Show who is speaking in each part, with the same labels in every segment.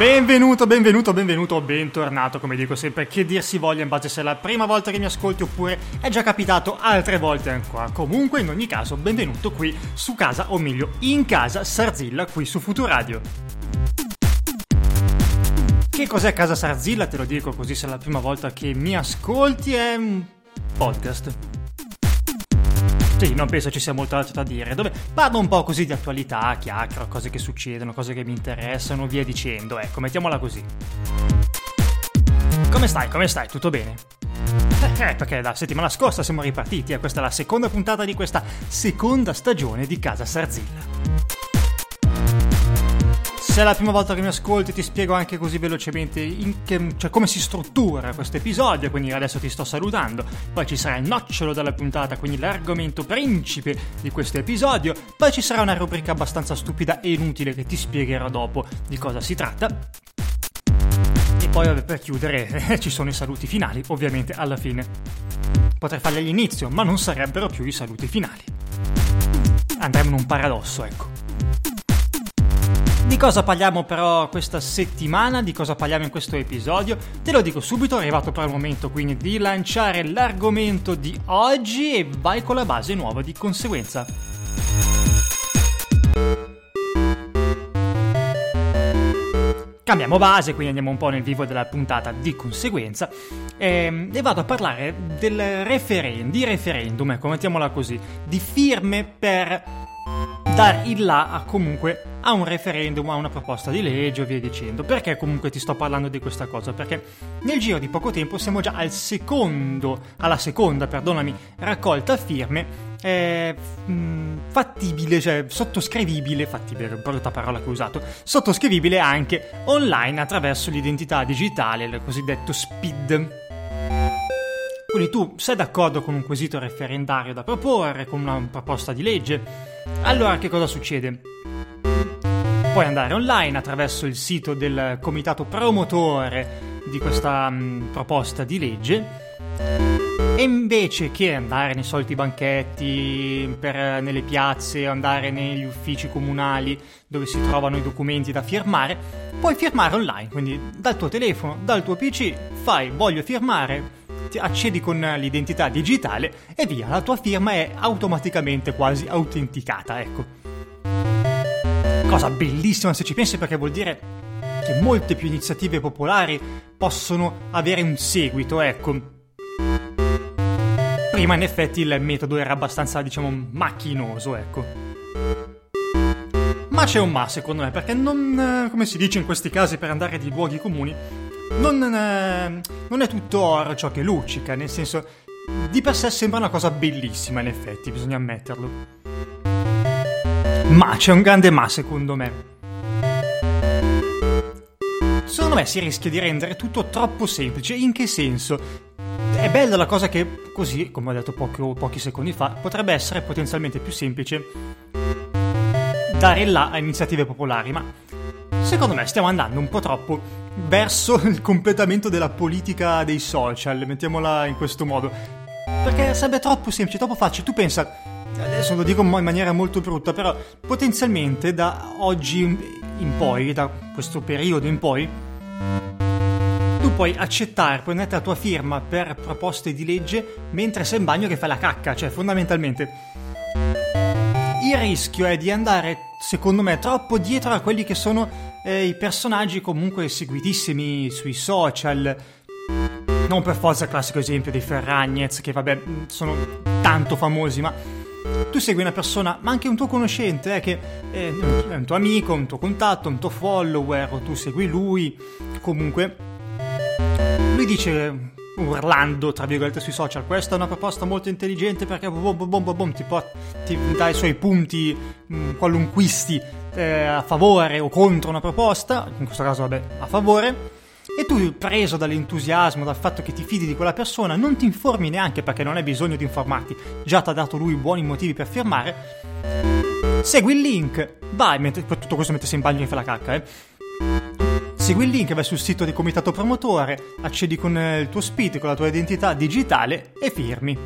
Speaker 1: Benvenuto, benvenuto, benvenuto, bentornato, come dico sempre, che dir si voglia in base se è la prima volta che mi ascolti oppure è già capitato altre volte ancora. Comunque, in ogni caso, benvenuto qui su casa, o meglio, in casa Sarzilla, qui su Futuradio. Che cos'è Casa Sarzilla? Te lo dico così se è la prima volta che mi ascolti, è un podcast. Sì, non penso ci sia molto altro da dire, dove parlo un po' così di attualità, chiacchiero, cose che succedono, cose che mi interessano, via dicendo, ecco, mettiamola così. Come stai? Come stai? Tutto bene? Eh, eh, perché la settimana scorsa siamo ripartiti e questa è la seconda puntata di questa seconda stagione di Casa Sarzilla. Se è la prima volta che mi ascolti ti spiego anche così velocemente che, cioè, come si struttura questo episodio, quindi adesso ti sto salutando, poi ci sarà il nocciolo della puntata, quindi l'argomento principe di questo episodio, poi ci sarà una rubrica abbastanza stupida e inutile che ti spiegherò dopo di cosa si tratta. E poi per chiudere ci sono i saluti finali, ovviamente alla fine. Potrei farli all'inizio, ma non sarebbero più i saluti finali. Andremo in un paradosso, ecco. Di cosa parliamo però questa settimana? Di cosa parliamo in questo episodio? Te lo dico subito, è arrivato però il momento quindi di lanciare l'argomento di oggi e vai con la base nuova di conseguenza. Cambiamo base, quindi andiamo un po' nel vivo della puntata di conseguenza e, e vado a parlare del referendum, di referendum, ecco, mettiamola così, di firme per dar il là a comunque a un referendum, a una proposta di legge o via dicendo. Perché comunque ti sto parlando di questa cosa? Perché nel giro di poco tempo siamo già al secondo, alla seconda, perdonami, raccolta firme eh, fattibile, cioè sottoscrivibile, fattibile, brutta parola che ho usato, sottoscrivibile anche online attraverso l'identità digitale, il cosiddetto SPID. Quindi tu sei d'accordo con un quesito referendario da proporre, con una proposta di legge, allora che cosa succede? Puoi andare online attraverso il sito del comitato promotore di questa mh, proposta di legge e invece che andare nei soliti banchetti per, nelle piazze, andare negli uffici comunali dove si trovano i documenti da firmare, puoi firmare online, quindi dal tuo telefono, dal tuo PC, fai voglio firmare, accedi con l'identità digitale e via, la tua firma è automaticamente quasi autenticata, ecco. Cosa bellissima se ci pensi perché vuol dire che molte più iniziative popolari possono avere un seguito, ecco. Prima in effetti il metodo era abbastanza, diciamo, macchinoso, ecco. Ma c'è un ma secondo me, perché non, come si dice in questi casi per andare di luoghi comuni, non, eh, non è tutto oro ciò che luccica, nel senso, di per sé sembra una cosa bellissima in effetti, bisogna ammetterlo. Ma c'è un grande ma secondo me. Secondo me si rischia di rendere tutto troppo semplice. In che senso? È bella la cosa che, così, come ho detto pochi, pochi secondi fa, potrebbe essere potenzialmente più semplice dare là a iniziative popolari, ma secondo me stiamo andando un po' troppo verso il completamento della politica dei social, mettiamola in questo modo. Perché sarebbe troppo semplice, troppo facile. Tu pensa, adesso lo dico in maniera molto brutta, però potenzialmente da oggi in poi, da questo periodo in poi, tu puoi accettare, puoi mettere la tua firma per proposte di legge mentre sei in bagno che fai la cacca, cioè fondamentalmente il rischio è di andare, secondo me, troppo dietro a quelli che sono eh, i personaggi comunque seguitissimi sui social. Non per forza il classico esempio dei Ferragnez, che vabbè sono tanto famosi, ma tu segui una persona, ma anche un tuo conoscente, eh, che è un tuo amico, un tuo contatto, un tuo follower, o tu segui lui, comunque, lui dice urlando tra virgolette sui social questa è una proposta molto intelligente perché bom, bom, bom, bom, ti, pot- ti dà i suoi punti mh, mm, qualunquisti eh, a favore o contro una proposta in questo caso vabbè a favore e tu, preso dall'entusiasmo, dal fatto che ti fidi di quella persona, non ti informi neanche perché non hai bisogno di informarti, già ti ha dato lui buoni motivi per firmare, segui il link, vai, mentre, tutto questo mentre sei in bagno e fai la cacca, eh. Segui il link, vai sul sito del comitato promotore, accedi con il tuo speed, con la tua identità digitale e firmi.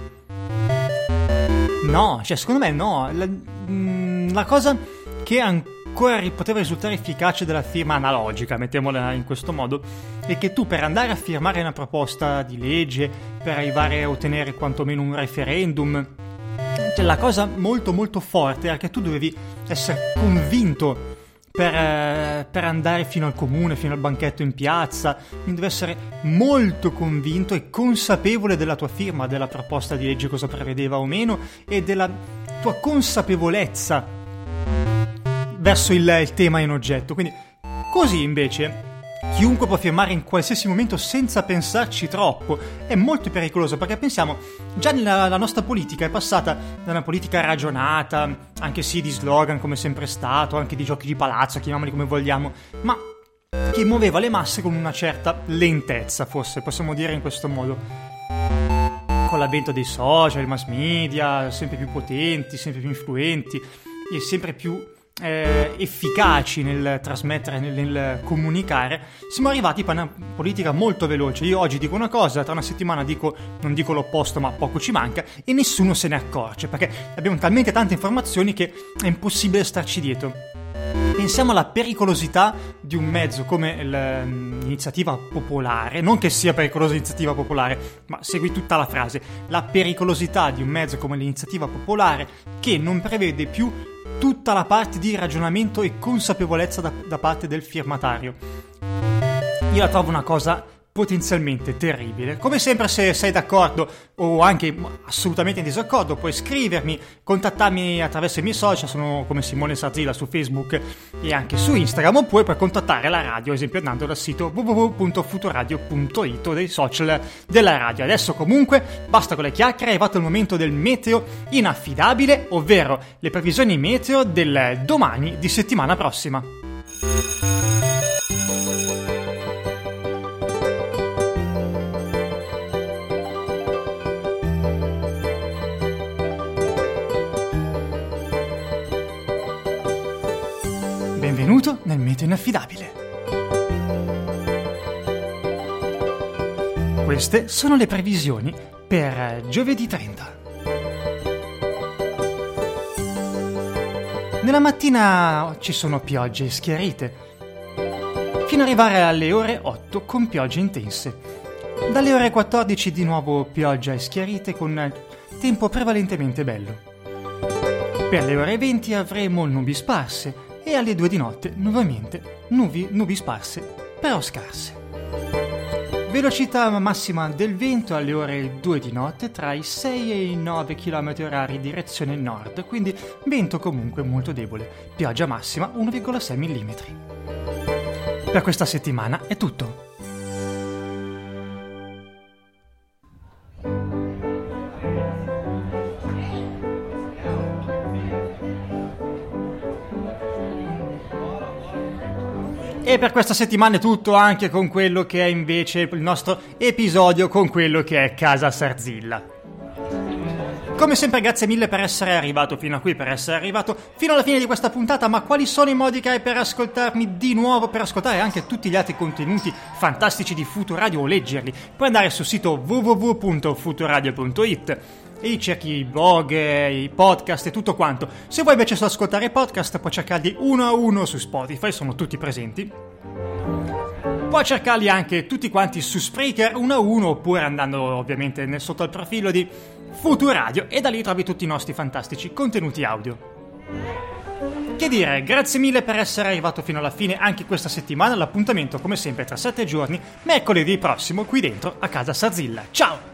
Speaker 1: No, cioè secondo me no. La, mm, la cosa che ancora ancora poteva risultare efficace della firma analogica, mettiamola in questo modo, è che tu per andare a firmare una proposta di legge, per arrivare a ottenere quantomeno un referendum, cioè la cosa molto molto forte era che tu dovevi essere convinto per, eh, per, andare fino al comune, fino al banchetto in piazza, quindi devi essere molto convinto e consapevole della tua firma, della proposta di legge cosa prevedeva o meno e della tua consapevolezza verso il, il tema in oggetto. Quindi, così invece chiunque può firmare in qualsiasi momento senza pensarci troppo. È molto pericoloso perché pensiamo, già nella, la nostra politica è passata da una politica ragionata, anche sì di slogan come sempre stato, anche di giochi di palazzo, chiamiamoli come vogliamo, ma che muoveva le masse con una certa lentezza, forse possiamo dire in questo modo. Con l'avvento dei social, mass media, sempre più potenti, sempre più influenti e sempre più eh, efficaci nel trasmettere, nel, nel, comunicare, siamo arrivati a una politica molto veloce. Io oggi dico una cosa, tra una settimana dico, non dico l'opposto, ma poco ci manca, e nessuno se ne accorge, perché abbiamo talmente tante informazioni che è impossibile starci dietro. Pensiamo alla pericolosità di un mezzo come l'iniziativa popolare, non che sia pericolosa l'iniziativa popolare, ma segui tutta la frase, la pericolosità di un mezzo come l'iniziativa popolare che non prevede più tutta la parte di ragionamento e consapevolezza da, da parte del firmatario. Io la trovo una cosa potenzialmente terribile. Come sempre se sei d'accordo o anche assolutamente in disaccordo puoi scrivermi, contattarmi attraverso i miei social, sono come Simone Sarzilla su Facebook e anche su Instagram oppure puoi contattare la radio, ad esempio andando dal sito www.futuradio.it o dei social della radio. Adesso comunque basta con le chiacchiere, è arrivato il momento del meteo inaffidabile, ovvero le previsioni meteo del domani di settimana prossima. Benvenuto nel meteo inaffidabile. Queste sono le previsioni per giovedì 30. Nella mattina ci sono piogge schiarite, fino ad arrivare alle ore 8 con piogge intense. Dalle ore 14 di nuovo pioggia e schiarite con tempo prevalentemente bello. Per le ore 20 avremo nubi sparse e alle due di notte nuovamente nubi, nubi sparse, però scarse. Velocità massima del vento alle ore 2 di notte tra i 6 e i 9 km h direzione nord, quindi vento comunque molto debole. Pioggia massima 1,6 mm. Per questa settimana è tutto. E per questa settimana è tutto anche con quello che è invece il nostro episodio con quello che è Casa Sarzilla. Come sempre grazie mille per essere arrivato fino a qui, per essere arrivato fino alla fine di questa puntata, ma quali sono i modi che hai per ascoltarmi di nuovo, per ascoltare anche tutti gli altri contenuti fantastici di Futuradio o leggerli? Puoi andare sul sito www.futuradio.it e cerchi i blog, i podcast e tutto quanto. Se vuoi invece solo ascoltare i podcast, puoi cercarli uno a uno su Spotify, sono tutti presenti. Puoi cercarli anche tutti quanti su Spreaker uno a uno, oppure andando ovviamente sotto al profilo di Futuradio e da lì trovi tutti i nostri fantastici contenuti audio. Che dire, grazie mille per essere arrivato fino alla fine anche questa settimana. L'appuntamento, come sempre, tra 7 giorni, mercoledì prossimo, qui dentro a casa Sazilla. Ciao!